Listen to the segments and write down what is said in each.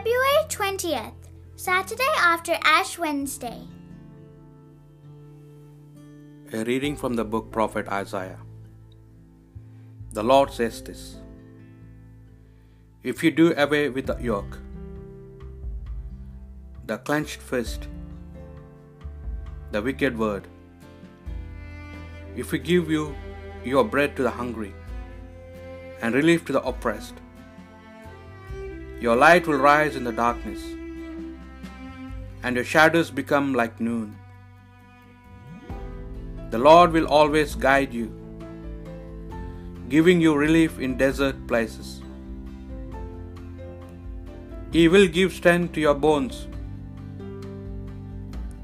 February 20th, Saturday after Ash Wednesday. A reading from the book Prophet Isaiah. The Lord says this If you do away with the yoke, the clenched fist, the wicked word, if we give you your bread to the hungry and relief to the oppressed, your light will rise in the darkness, and your shadows become like noon. The Lord will always guide you, giving you relief in desert places. He will give strength to your bones,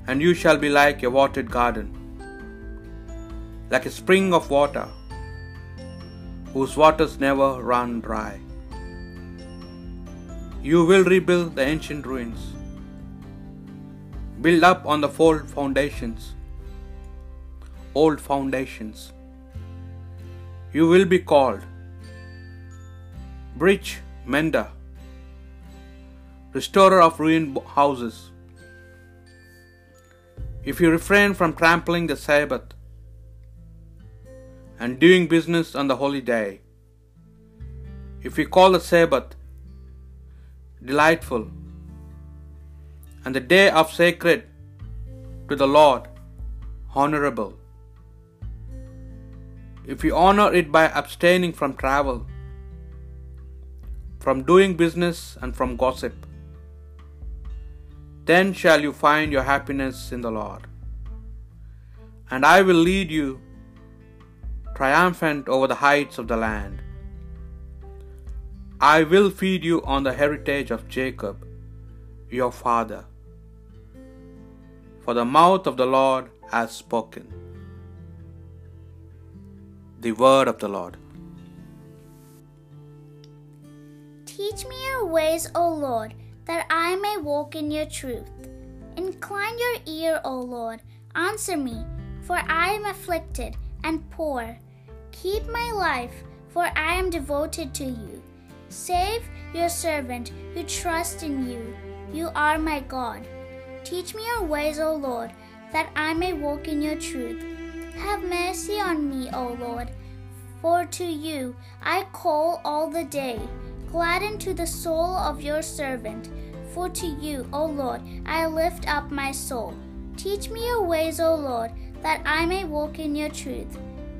and you shall be like a watered garden, like a spring of water, whose waters never run dry. You will rebuild the ancient ruins, build up on the old foundations. Old foundations. You will be called Bridge Mender, Restorer of ruined houses. If you refrain from trampling the Sabbath and doing business on the holy day, if you call the Sabbath delightful and the day of sacred to the Lord honorable, if you honor it by abstaining from travel, from doing business, and from gossip, then shall you find your happiness in the Lord. And I will lead you triumphant over the heights of the land. I will feed you on the heritage of Jacob, your father. For the mouth of the Lord has spoken. The word of the Lord. Teach me your ways, O Lord, that I may walk in your truth. Incline your ear, O Lord, answer me, for I am afflicted and poor. Keep my life, for I am devoted to you. Save your servant who trusts in you. You are my God. Teach me your ways, O Lord, that I may walk in your truth. Have mercy on me, O Lord, for to you I call all the day. Gladden to the soul of your servant, for to you, O Lord, I lift up my soul. Teach me your ways, O Lord, that I may walk in your truth.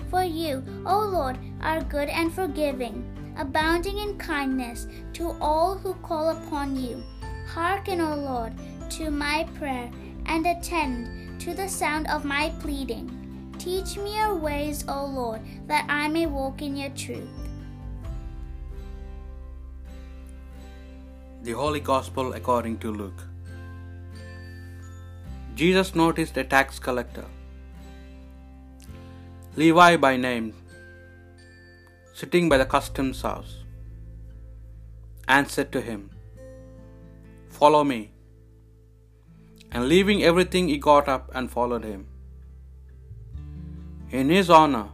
For you, O Lord, are good and forgiving, abounding in kindness to all who call upon you. Hearken, O Lord, to my prayer, and attend to the sound of my pleading. Teach me your ways, O Lord, that I may walk in your truth. The Holy Gospel according to Luke. Jesus noticed a tax collector, Levi by name, sitting by the customs house, and said to him, Follow me. And leaving everything, he got up and followed him. In his honor,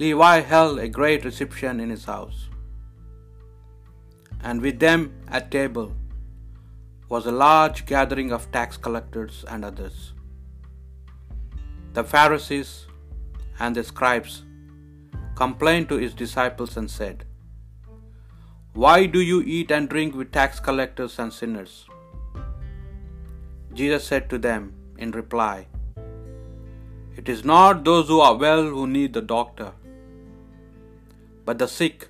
Levi held a great reception in his house. And with them at table was a large gathering of tax collectors and others. The Pharisees and the scribes complained to his disciples and said, Why do you eat and drink with tax collectors and sinners? Jesus said to them in reply, It is not those who are well who need the doctor, but the sick.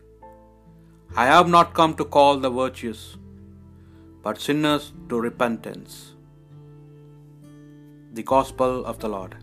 I have not come to call the virtuous, but sinners to repentance. The Gospel of the Lord.